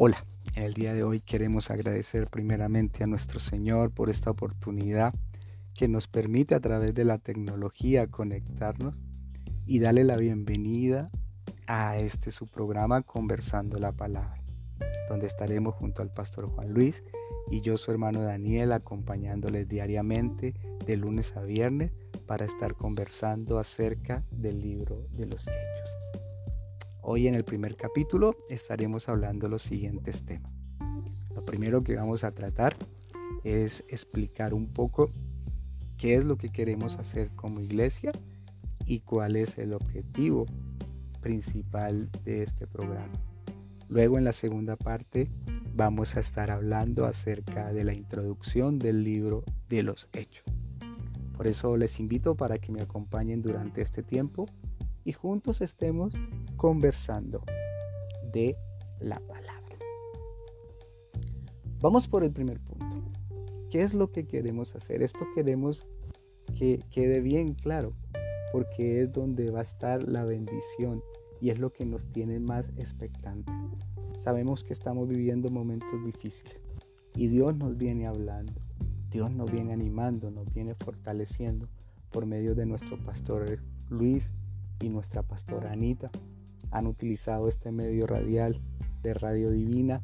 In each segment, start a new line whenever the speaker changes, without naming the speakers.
Hola, en el día de hoy queremos agradecer primeramente a nuestro Señor por esta oportunidad que nos permite a través de la tecnología conectarnos y darle la bienvenida a este su programa Conversando la Palabra, donde estaremos junto al pastor Juan Luis y yo su hermano Daniel acompañándoles diariamente de lunes a viernes para estar conversando acerca del libro de los hechos. Hoy en el primer capítulo estaremos hablando los siguientes temas. Lo primero que vamos a tratar es explicar un poco qué es lo que queremos hacer como iglesia y cuál es el objetivo principal de este programa. Luego en la segunda parte vamos a estar hablando acerca de la introducción del libro de los hechos. Por eso les invito para que me acompañen durante este tiempo y juntos estemos conversando de la palabra. Vamos por el primer punto. ¿Qué es lo que queremos hacer? Esto queremos que quede bien claro, porque es donde va a estar la bendición y es lo que nos tiene más expectantes. Sabemos que estamos viviendo momentos difíciles y Dios nos viene hablando, Dios nos viene animando, nos viene fortaleciendo por medio de nuestro pastor Luis y nuestra pastora Anita han utilizado este medio radial de Radio Divina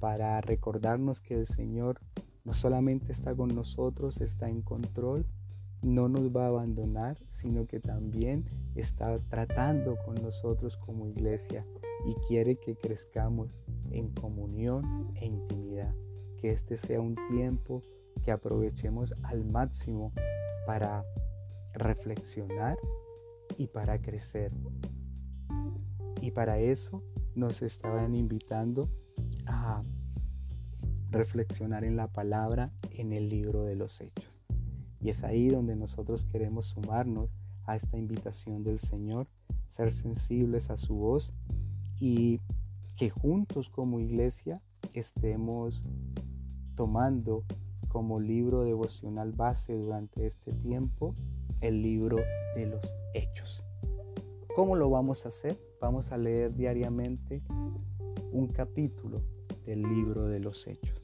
para recordarnos que el Señor no solamente está con nosotros, está en control, no nos va a abandonar, sino que también está tratando con nosotros como iglesia y quiere que crezcamos en comunión e intimidad. Que este sea un tiempo que aprovechemos al máximo para reflexionar y para crecer. Y para eso nos estaban invitando a reflexionar en la palabra en el libro de los hechos. Y es ahí donde nosotros queremos sumarnos a esta invitación del Señor, ser sensibles a su voz y que juntos como iglesia estemos tomando como libro devocional base durante este tiempo el libro de los hechos. ¿Cómo lo vamos a hacer? Vamos a leer diariamente un capítulo del libro de los hechos.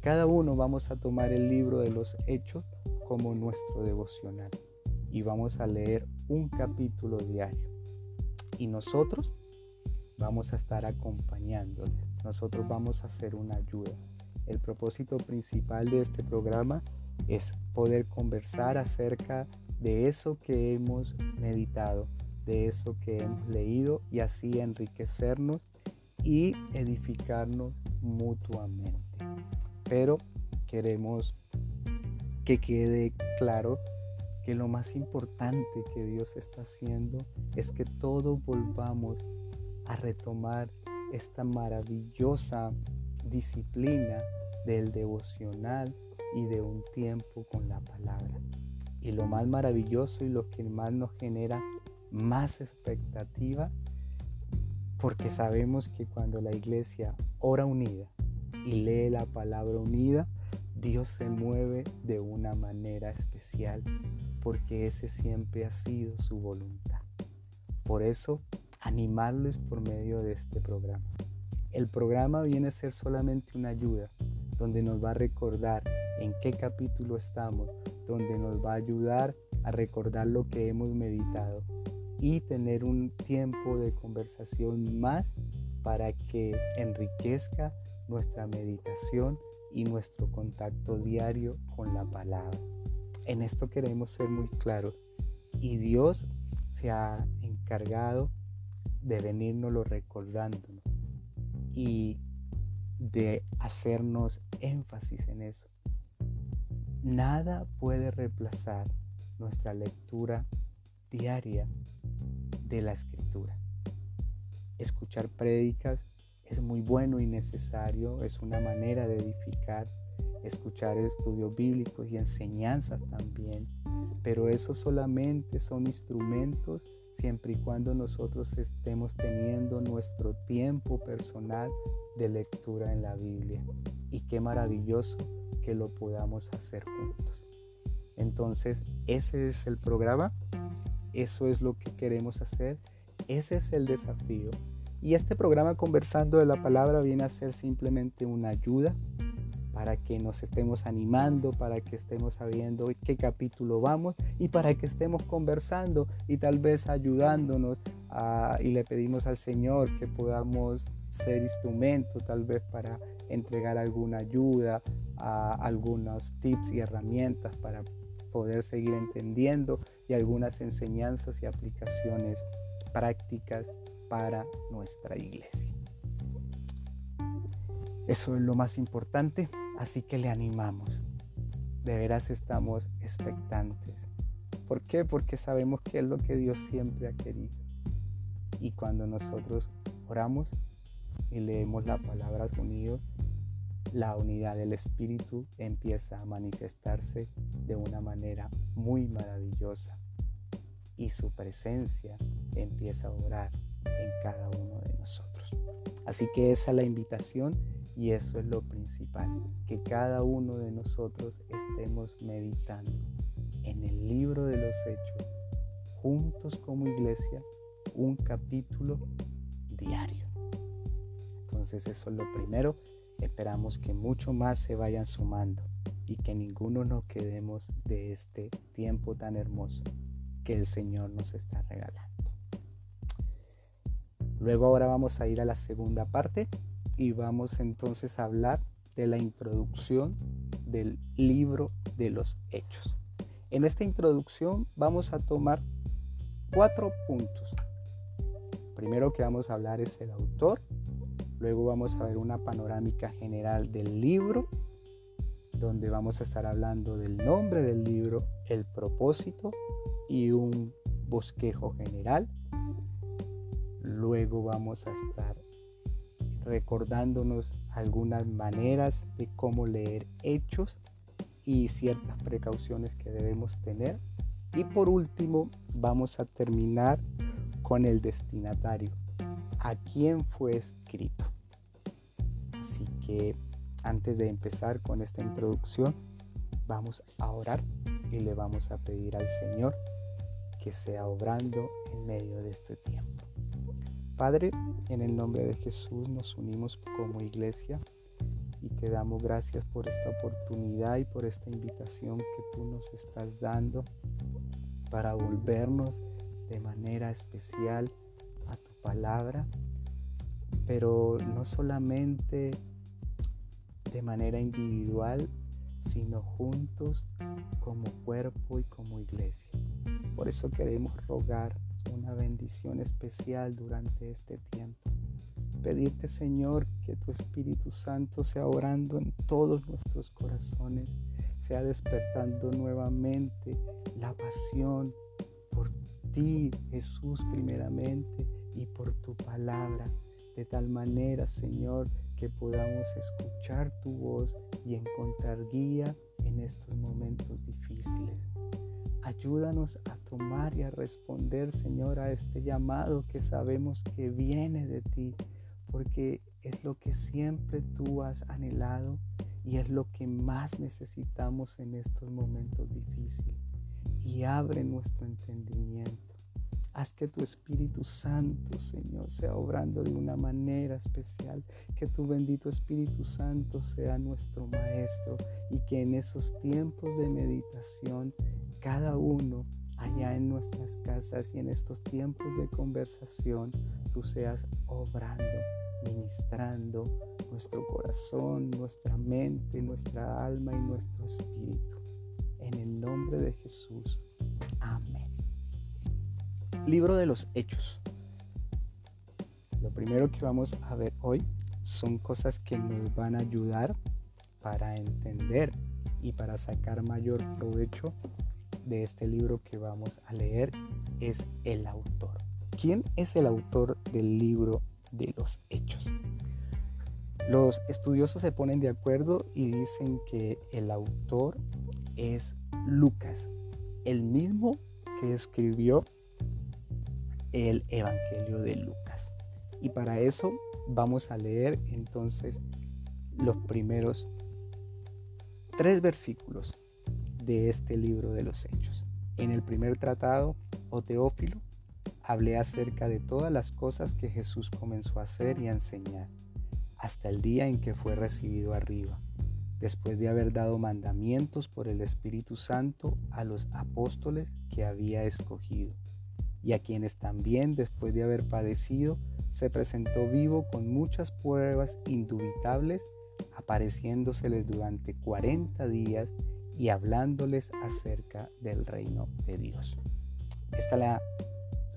Cada uno vamos a tomar el libro de los hechos como nuestro devocional y vamos a leer un capítulo diario. Y nosotros vamos a estar acompañándoles. Nosotros vamos a hacer una ayuda. El propósito principal de este programa es poder conversar acerca de eso que hemos meditado, de eso que hemos leído y así enriquecernos y edificarnos mutuamente. Pero queremos que quede claro que lo más importante que Dios está haciendo es que todos volvamos a retomar esta maravillosa disciplina del devocional y de un tiempo con la palabra. Y lo más maravilloso y lo que más nos genera más expectativa, porque sabemos que cuando la iglesia ora unida y lee la palabra unida, Dios se mueve de una manera especial, porque ese siempre ha sido su voluntad. Por eso, animarles por medio de este programa. El programa viene a ser solamente una ayuda, donde nos va a recordar en qué capítulo estamos, donde nos va a ayudar a recordar lo que hemos meditado y tener un tiempo de conversación más para que enriquezca nuestra meditación y nuestro contacto diario con la palabra. En esto queremos ser muy claros y Dios se ha encargado de venirnoslo recordándonos y de hacernos énfasis en eso. Nada puede reemplazar nuestra lectura diaria de la escritura. Escuchar prédicas es muy bueno y necesario, es una manera de edificar, escuchar estudios bíblicos y enseñanzas también, pero eso solamente son instrumentos siempre y cuando nosotros estemos teniendo nuestro tiempo personal de lectura en la Biblia. Y qué maravilloso que lo podamos hacer juntos. Entonces, ese es el programa, eso es lo que queremos hacer, ese es el desafío. Y este programa Conversando de la Palabra viene a ser simplemente una ayuda para que nos estemos animando, para que estemos sabiendo qué capítulo vamos y para que estemos conversando y tal vez ayudándonos y le pedimos al Señor que podamos ser instrumento tal vez para entregar alguna ayuda, a algunos tips y herramientas para poder seguir entendiendo y algunas enseñanzas y aplicaciones prácticas para nuestra iglesia. Eso es lo más importante, así que le animamos. De veras estamos expectantes. ¿Por qué? Porque sabemos que es lo que Dios siempre ha querido. Y cuando nosotros oramos y leemos la palabra unidos, la unidad del Espíritu empieza a manifestarse de una manera muy maravillosa y su presencia empieza a orar en cada uno de nosotros. Así que esa es la invitación y eso es lo principal, que cada uno de nosotros estemos meditando en el libro de los hechos, juntos como iglesia, un capítulo diario. Entonces eso es lo primero Esperamos que mucho más se vayan sumando y que ninguno nos quedemos de este tiempo tan hermoso que el Señor nos está regalando. Luego ahora vamos a ir a la segunda parte y vamos entonces a hablar de la introducción del libro de los hechos. En esta introducción vamos a tomar cuatro puntos. Primero que vamos a hablar es el autor, Luego vamos a ver una panorámica general del libro, donde vamos a estar hablando del nombre del libro, el propósito y un bosquejo general. Luego vamos a estar recordándonos algunas maneras de cómo leer hechos y ciertas precauciones que debemos tener. Y por último, vamos a terminar con el destinatario, a quién fue escrito. Así que antes de empezar con esta introducción, vamos a orar y le vamos a pedir al Señor que sea obrando en medio de este tiempo. Padre, en el nombre de Jesús nos unimos como iglesia y te damos gracias por esta oportunidad y por esta invitación que tú nos estás dando para volvernos de manera especial a tu palabra pero no solamente de manera individual, sino juntos como cuerpo y como iglesia. Por eso queremos rogar una bendición especial durante este tiempo. Pedirte, Señor, que tu Espíritu Santo sea orando en todos nuestros corazones, sea despertando nuevamente la pasión por ti, Jesús, primeramente, y por tu palabra de tal manera, Señor, que podamos escuchar tu voz y encontrar guía en estos momentos difíciles. Ayúdanos a tomar y a responder, Señor, a este llamado que sabemos que viene de ti, porque es lo que siempre tú has anhelado y es lo que más necesitamos en estos momentos difíciles. Y abre nuestro entendimiento Haz que tu Espíritu Santo, Señor, sea obrando de una manera especial. Que tu bendito Espíritu Santo sea nuestro Maestro y que en esos tiempos de meditación, cada uno allá en nuestras casas y en estos tiempos de conversación, tú seas obrando, ministrando nuestro corazón, nuestra mente, nuestra alma y nuestro espíritu. En el nombre de Jesús. Libro de los Hechos. Lo primero que vamos a ver hoy son cosas que nos van a ayudar para entender y para sacar mayor provecho de este libro que vamos a leer es el autor. ¿Quién es el autor del libro de los hechos? Los estudiosos se ponen de acuerdo y dicen que el autor es Lucas, el mismo que escribió el Evangelio de Lucas. Y para eso vamos a leer entonces los primeros tres versículos de este libro de los Hechos. En el primer tratado, o Teófilo, hablé acerca de todas las cosas que Jesús comenzó a hacer y a enseñar, hasta el día en que fue recibido arriba, después de haber dado mandamientos por el Espíritu Santo a los apóstoles que había escogido, y a quienes también después de haber padecido, se presentó vivo con muchas pruebas indubitables, apareciéndoseles durante 40 días y hablándoles acerca del reino de Dios. Esta la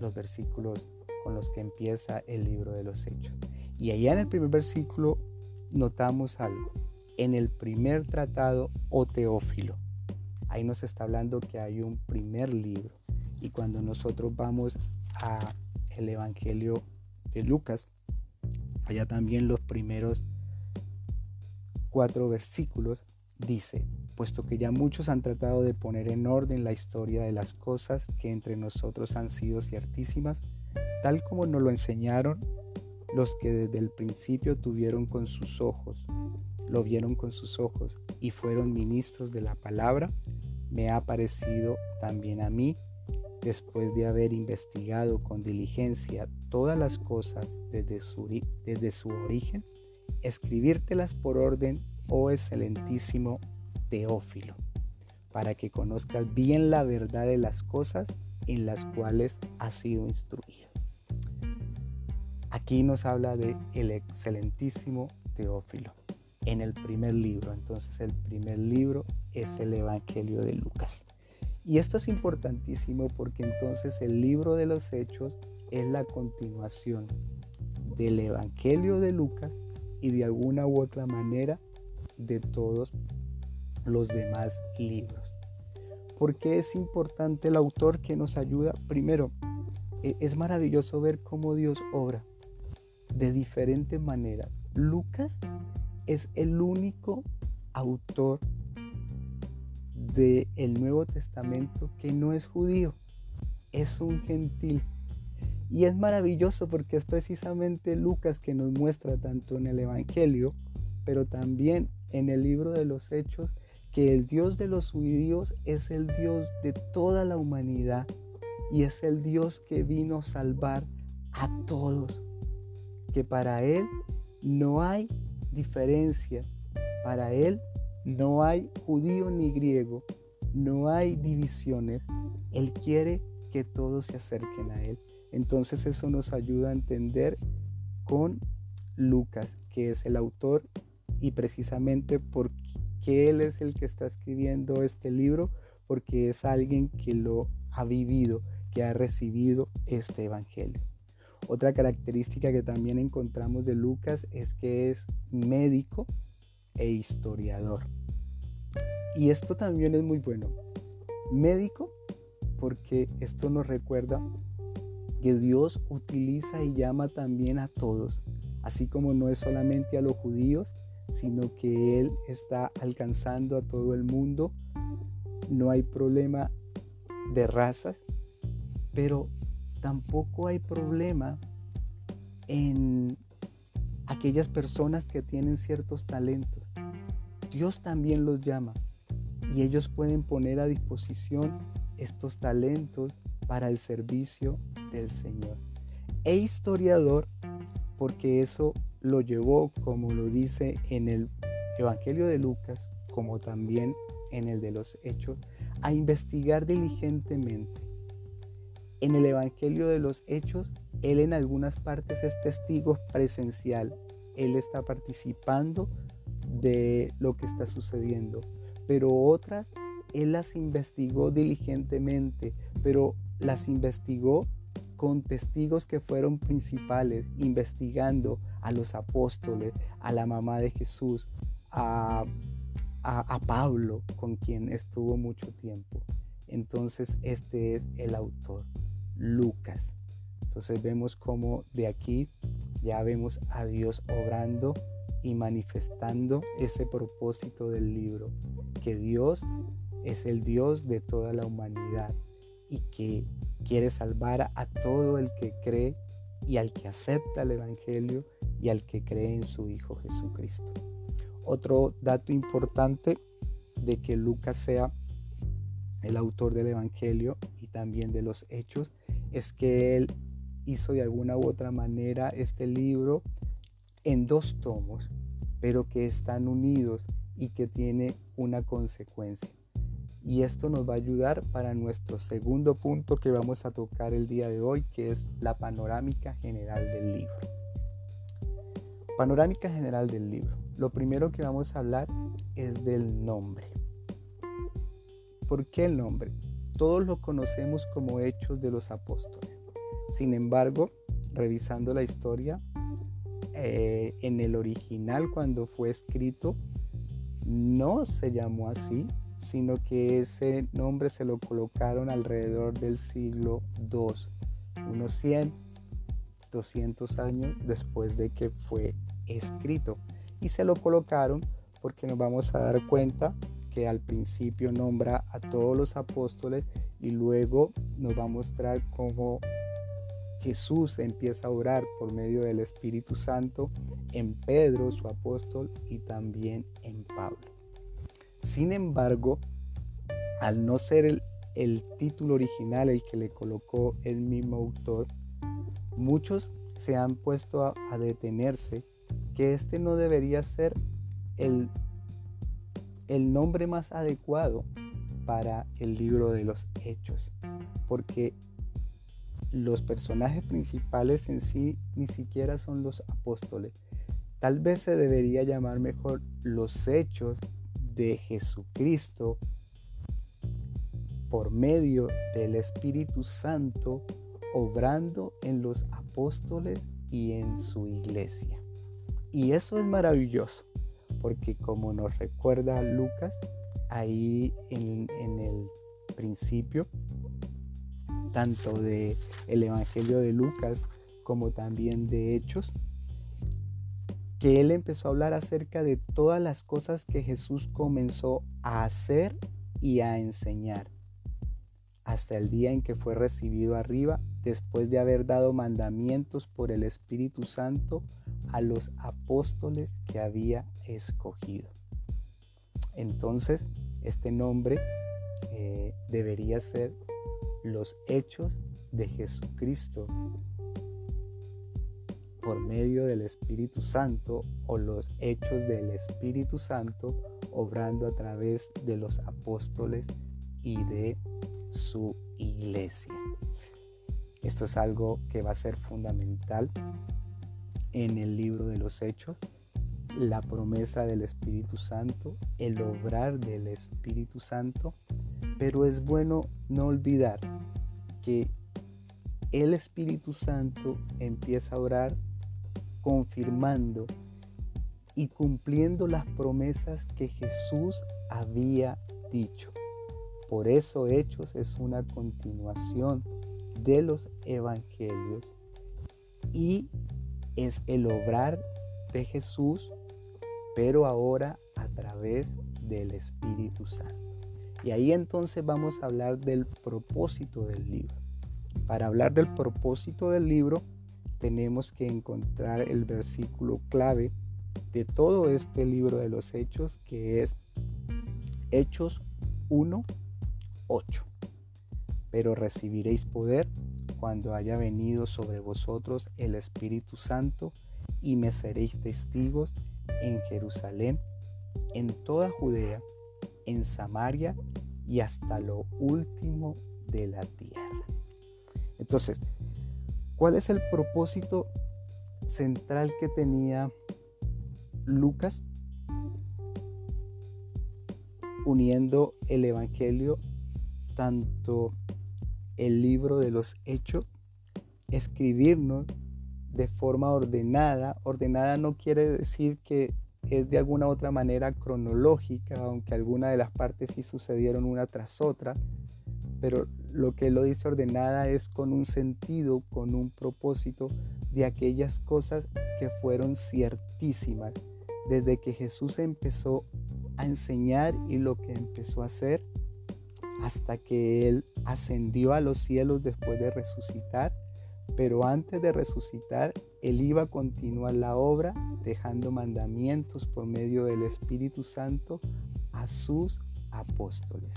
los versículos con los que empieza el libro de los Hechos. Y allá en el primer versículo notamos algo. En el primer tratado o teófilo, ahí nos está hablando que hay un primer libro. Y cuando nosotros vamos a el Evangelio de Lucas, allá también los primeros cuatro versículos dice, puesto que ya muchos han tratado de poner en orden la historia de las cosas que entre nosotros han sido ciertísimas, tal como nos lo enseñaron los que desde el principio tuvieron con sus ojos, lo vieron con sus ojos y fueron ministros de la palabra, me ha parecido también a mí, después de haber investigado con diligencia todas las cosas desde su, desde su origen, escribírtelas por orden, oh excelentísimo Teófilo, para que conozcas bien la verdad de las cosas en las cuales has sido instruido. Aquí nos habla de el excelentísimo Teófilo en el primer libro. Entonces el primer libro es el Evangelio de Lucas. Y esto es importantísimo porque entonces el libro de los Hechos es la continuación del Evangelio de Lucas y de alguna u otra manera de todos los demás libros. ¿Por qué es importante el autor que nos ayuda? Primero, e, es maravilloso ver cómo Dios obra de diferentes maneras. Lucas es el único autor del el Nuevo Testamento que no es judío, es un gentil. Y es maravilloso porque es precisamente Lucas que nos muestra tanto en el Evangelio, pero también en el libro de los Hechos, que el Dios de los judíos es el Dios de toda la humanidad y es el Dios que vino a salvar a todos, que para Él no hay diferencia, para Él no hay judío ni griego, no hay divisiones, Él quiere que todos se acerquen a Él. Entonces eso nos ayuda a entender con Lucas, que es el autor y precisamente porque que Él es el que está escribiendo este libro porque es alguien que lo ha vivido, que ha recibido este Evangelio. Otra característica que también encontramos de Lucas es que es médico e historiador. Y esto también es muy bueno. Médico porque esto nos recuerda que Dios utiliza y llama también a todos, así como no es solamente a los judíos, sino que Él está alcanzando a todo el mundo. No hay problema de razas, pero tampoco hay problema en aquellas personas que tienen ciertos talentos. Dios también los llama y ellos pueden poner a disposición estos talentos para el servicio del Señor. E historiador, porque eso lo llevó, como lo dice en el Evangelio de Lucas, como también en el de los Hechos, a investigar diligentemente. En el Evangelio de los Hechos, él en algunas partes es testigo presencial. Él está participando de lo que está sucediendo. Pero otras, él las investigó diligentemente, pero las investigó con testigos que fueron principales, investigando a los apóstoles, a la mamá de Jesús, a, a, Pablo, con quien estuvo mucho tiempo. Entonces este es el autor, Lucas. Entonces vemos cómo de aquí ya vemos a Dios obrando y manifestando ese propósito del libro, que Dios es el Dios de toda la humanidad y que quiere salvar a todo el que cree y al que acepta el Evangelio y al que cree en su Hijo Jesucristo. Otro dato importante de que Lucas sea el autor del Evangelio y también de los hechos es que él hizo de alguna u otra manera este libro en dos tomos, pero que están unidos y que tiene una consecuencia. Y esto nos va a ayudar para nuestro segundo punto que vamos a tocar el día de hoy, que es la panorámica general del libro. Panorámica general del libro. Lo primero que vamos a hablar es del nombre. ¿Por qué el nombre? Todos lo conocemos como Hechos de los Apóstoles. Sin embargo, revisando la historia, eh, en el original cuando fue escrito, no se llamó así, sino que ese nombre se lo colocaron alrededor del siglo II, unos 100, 200 años después de que fue escrito. Y se lo colocaron porque nos vamos a dar cuenta que al principio nombra a todos los apóstoles y luego nos va a mostrar cómo Jesús empieza a orar por medio del Espíritu Santo en Pedro, su apóstol, y también en Pablo. Sin embargo, al no ser el, título original el que le colocó el mismo autor, muchos se han puesto a, a detenerse que este no debería ser el, el nombre más adecuado para el libro de los hechos, porque los personajes principales en sí ni siquiera son los apóstoles. Tal vez se debería llamar mejor los hechos de Jesucristo por medio del Espíritu Santo obrando en los apóstoles y en su iglesia. Y eso es maravilloso, porque como nos recuerda Lucas, ahí en, el principio tanto de el Evangelio de Lucas como también de Hechos, que él empezó a hablar acerca de todas las cosas que Jesús comenzó a hacer y a enseñar, hasta el día en que fue recibido arriba, después de haber dado mandamientos por el Espíritu Santo a los apóstoles que había escogido. Entonces, este nombre eh, debería ser los hechos de Jesucristo por medio del Espíritu Santo o los hechos del Espíritu Santo obrando a través de los apóstoles y de su iglesia. Esto es algo que va a ser fundamental en el libro de los hechos, la promesa del Espíritu Santo, el obrar del Espíritu Santo pero es bueno no olvidar que el Espíritu Santo empieza a orar confirmando y cumpliendo las promesas que Jesús había dicho. Por eso Hechos es una continuación de los evangelios y es el obrar de Jesús, pero ahora a través del Espíritu Santo. Y ahí entonces vamos a hablar del propósito del libro. Para hablar del propósito del libro tenemos que encontrar el versículo clave de todo este libro de los hechos que es Hechos 1, 8. Pero recibiréis poder cuando haya venido sobre vosotros el Espíritu Santo y me seréis testigos en Jerusalén, en toda Judea, en Samaria y hasta lo último de la tierra. Entonces, ¿cuál es el propósito central que tenía Lucas uniendo el Evangelio, tanto el libro de los hechos, escribirnos de forma ordenada. Ordenada no quiere decir que es de alguna otra manera cronológica, aunque algunas de las partes sí sucedieron una tras otra, pero lo que lo dice ordenada es con un sentido, con un propósito de aquellas cosas que fueron ciertísimas, desde que Jesús empezó a enseñar y lo que empezó a hacer, hasta que Él ascendió a los cielos después de resucitar pero antes de resucitar, Él iba a continuar la obra dejando mandamientos por medio del Espíritu Santo a sus apóstoles.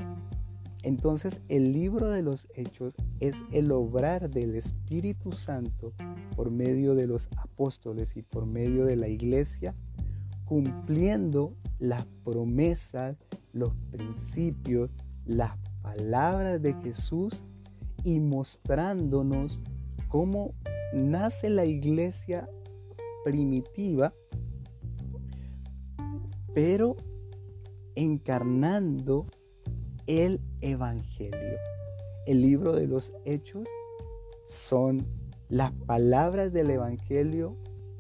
Entonces el libro de los hechos es el obrar del Espíritu Santo por medio de los apóstoles y por medio de la iglesia, cumpliendo las promesas, los principios, las palabras de Jesús y mostrándonos cómo nace la iglesia primitiva, pero encarnando el Evangelio. El libro de los Hechos son las palabras del Evangelio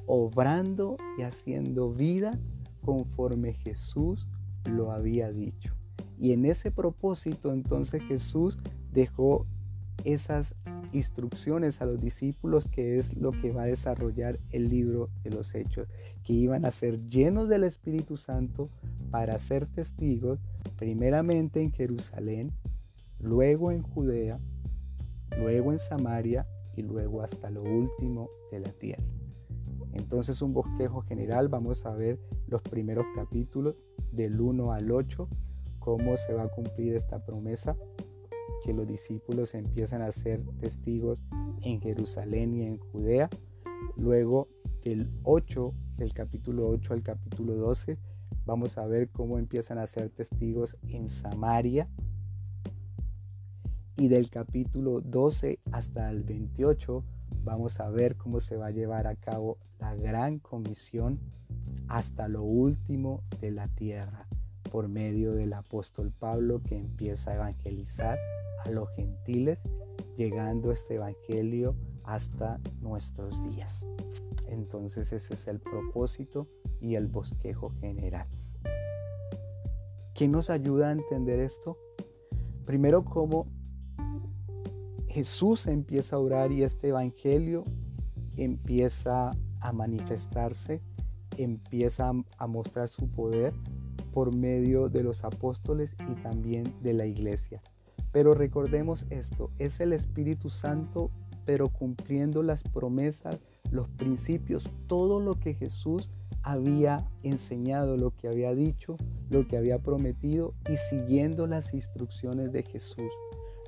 obrando y haciendo vida conforme Jesús lo había dicho. Y en ese propósito entonces Jesús dejó esas instrucciones a los discípulos que es lo que va a desarrollar el libro de los hechos, que iban a ser llenos del Espíritu Santo para ser testigos primeramente en Jerusalén, luego en Judea, luego en Samaria y luego hasta lo último de la tierra. Entonces un bosquejo general, vamos a ver los primeros capítulos del 1 al 8, cómo se va a cumplir esta promesa, que los discípulos empiezan a ser testigos en Jerusalén y en Judea. Luego del 8, del capítulo 8 al capítulo 12, Vamos a ver cómo empiezan a ser testigos en Samaria. Y del capítulo 12 hasta el 28 vamos a ver cómo se va a llevar a cabo la gran comisión hasta lo último de la tierra por medio del apóstol Pablo que empieza a evangelizar a los gentiles, llegando este evangelio hasta nuestros días. Entonces ese es el propósito y el bosquejo general. ¿Qué nos ayuda a entender esto? Primero, cómo Jesús empieza a orar y este evangelio empieza a manifestarse, empieza a mostrar su poder por medio de los apóstoles y también de la iglesia. Pero recordemos esto, es el Espíritu Santo, pero cumpliendo las promesas, los principios, todo lo que Jesús había enseñado, lo que había dicho, lo que había prometido y siguiendo las instrucciones de Jesús.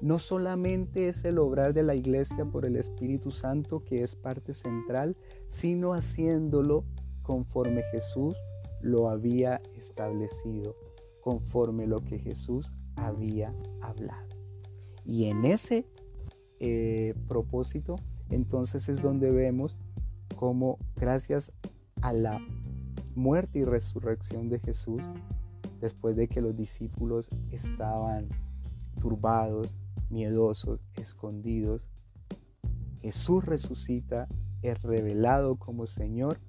No solamente es el obrar de la iglesia por el Espíritu Santo que es parte central, sino haciéndolo conforme Jesús lo había establecido, conforme lo que Jesús había hablado. Y en ese eh, propósito, entonces es donde vemos cómo gracias a la muerte y resurrección de Jesús, después de que los discípulos estaban turbados, miedosos, escondidos, Jesús resucita, es revelado como Señor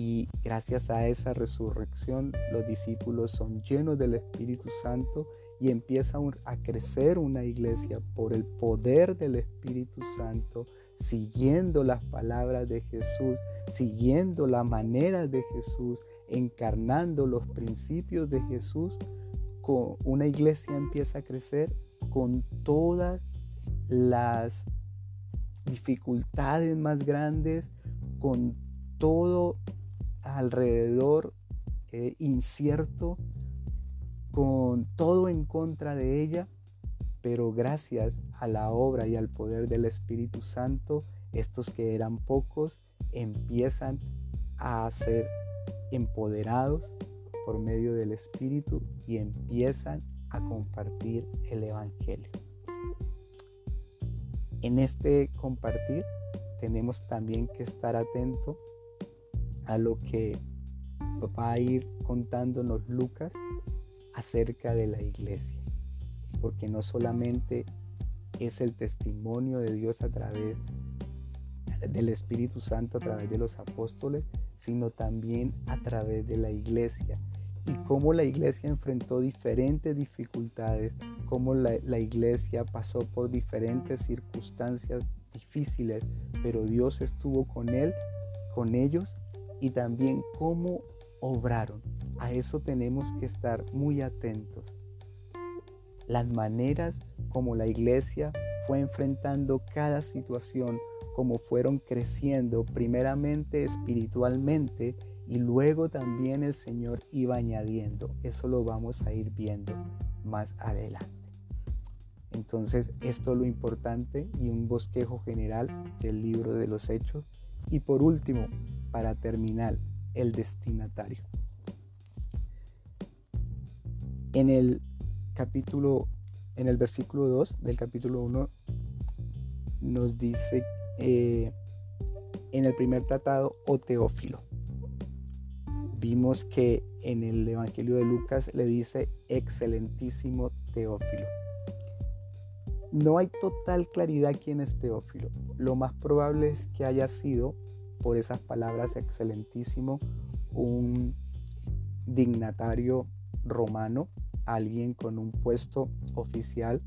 y gracias a esa resurrección los discípulos son llenos del Espíritu Santo y empieza a crecer una iglesia por el poder del Espíritu Santo, siguiendo las palabras de Jesús, siguiendo la manera de Jesús, encarnando los principios de Jesús, una iglesia empieza a crecer con todas las dificultades más grandes, con todo alrededor eh, incierto, con todo en contra de ella, pero gracias a la obra y al poder del Espíritu Santo, estos que eran pocos empiezan a ser empoderados por medio del Espíritu y empiezan a compartir el Evangelio. En este compartir tenemos también que estar atentos a lo que va a ir contándonos Lucas acerca de la iglesia, porque no solamente es el testimonio de Dios a través del Espíritu Santo, a través de los apóstoles, sino también a través de la iglesia. Y cómo la iglesia enfrentó diferentes dificultades, cómo la, la, iglesia pasó por diferentes circunstancias difíciles, pero Dios estuvo con él, con ellos y también cómo obraron. A eso tenemos que estar muy atentos. Las maneras como la iglesia fue enfrentando cada situación, como fueron creciendo primeramente espiritualmente y luego también el Señor iba añadiendo. Eso lo vamos a ir viendo más adelante. Entonces, esto es lo importante y un bosquejo general del libro de los hechos. Y por último, para terminar, el destinatario. En el capítulo, en el versículo 2 del capítulo 1, nos dice eh, en el primer tratado, o Teófilo. Vimos que en el Evangelio de Lucas le dice excelentísimo Teófilo. No hay total claridad quién es Teófilo. Lo más probable es que haya sido, por esas palabras excelentísimo, un dignatario romano, alguien con un puesto oficial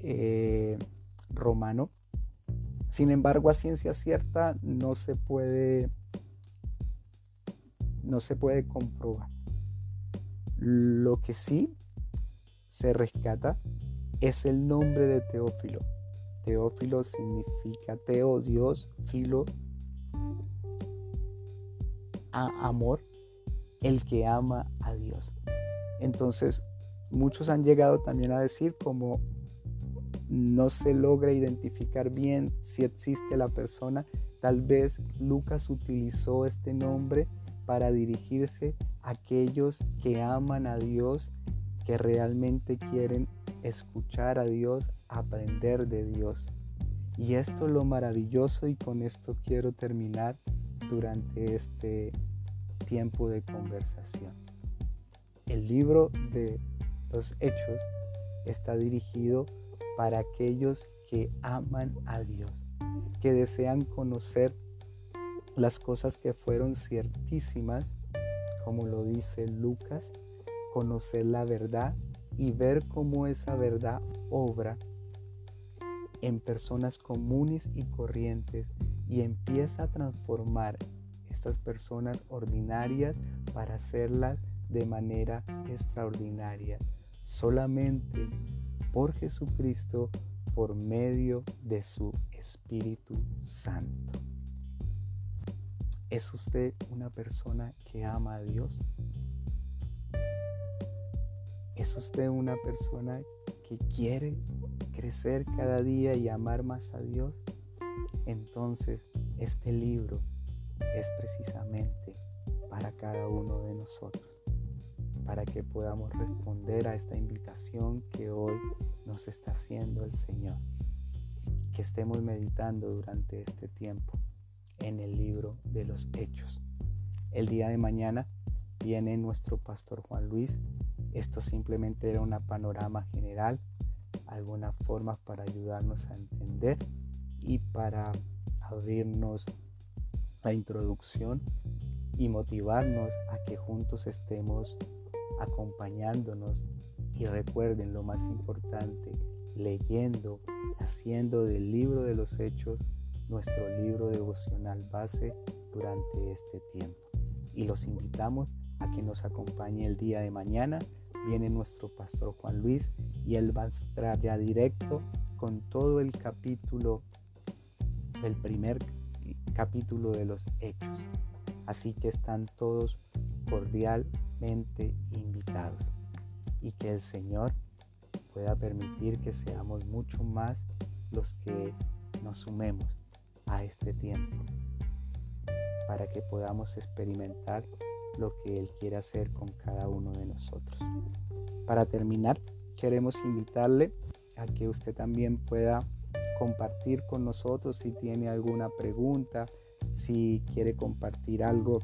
eh, romano. Sin embargo, a ciencia cierta no se puede no se puede comprobar. Lo que sí se rescata es el nombre de Teófilo. Teófilo significa Teo, Dios, Filo, amor, el que ama a Dios. Entonces, muchos han llegado también a decir como no se logra identificar bien si existe la persona, tal vez Lucas utilizó este nombre para dirigirse a aquellos que aman a Dios, que realmente quieren escuchar a Dios, aprender de Dios. Y esto es lo maravilloso y con esto quiero terminar durante este tiempo de conversación. El libro de los hechos está dirigido para aquellos que aman a Dios, que desean conocer las cosas que fueron ciertísimas, como lo dice Lucas, conocer la verdad y ver cómo esa verdad obra en personas comunes y corrientes y empieza a transformar estas personas ordinarias para hacerlas de manera extraordinaria. Solamente por Jesucristo, por medio de su Espíritu Santo. ¿Es usted una persona que ama a Dios? ¿Es usted una persona que quiere crecer cada día y amar más a Dios? Entonces, este libro es precisamente para cada uno de nosotros, para que podamos responder a esta invitación que hoy nos está haciendo el Señor, que estemos meditando durante este tiempo en el libro de los Hechos. El día de mañana viene nuestro pastor Juan Luis esto simplemente era una panorama general, algunas formas para ayudarnos a entender y para abrirnos la introducción y motivarnos a que juntos estemos acompañándonos y recuerden lo más importante, leyendo, haciendo del libro de los hechos nuestro libro devocional base durante este tiempo. Y los invitamos a que nos acompañe el día de mañana viene nuestro pastor Juan Luis y él va a estar ya directo con todo el capítulo del primer capítulo de los hechos. Así que están todos cordialmente invitados y que el Señor pueda permitir que seamos mucho más los que nos sumemos a este tiempo para que podamos experimentar lo que Él quiere hacer con cada uno de nosotros. Para terminar, queremos invitarle a que usted también pueda compartir con nosotros si tiene alguna pregunta, si quiere compartir algo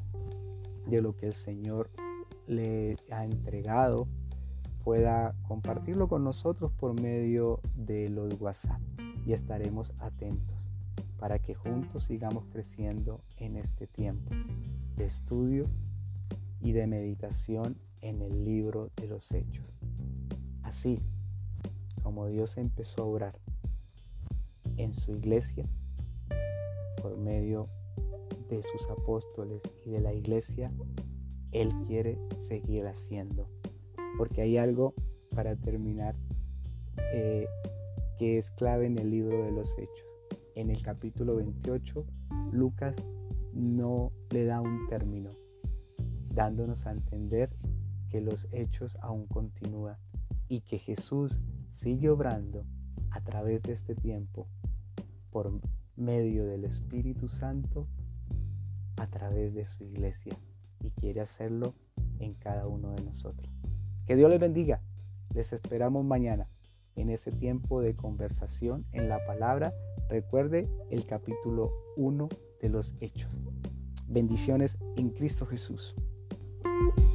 de lo que el Señor le ha entregado, pueda compartirlo con nosotros por medio de los WhatsApp y estaremos atentos para que juntos sigamos creciendo en este tiempo de estudio y de meditación en el libro de los hechos. Así como Dios empezó a orar en su iglesia por medio de sus apóstoles y de la iglesia, Él quiere seguir haciendo. Porque hay algo para terminar eh, que es clave en el libro de los hechos. En el capítulo 28, Lucas no le da un término, dándonos a entender que los hechos aún continúan y que Jesús sigue obrando a través de este tiempo por medio del Espíritu Santo a través de su iglesia y quiere hacerlo en cada uno de nosotros. Que Dios les bendiga. Les esperamos mañana en ese tiempo de conversación en la palabra. Recuerde el capítulo 1 de los Hechos. Bendiciones en Cristo Jesús. you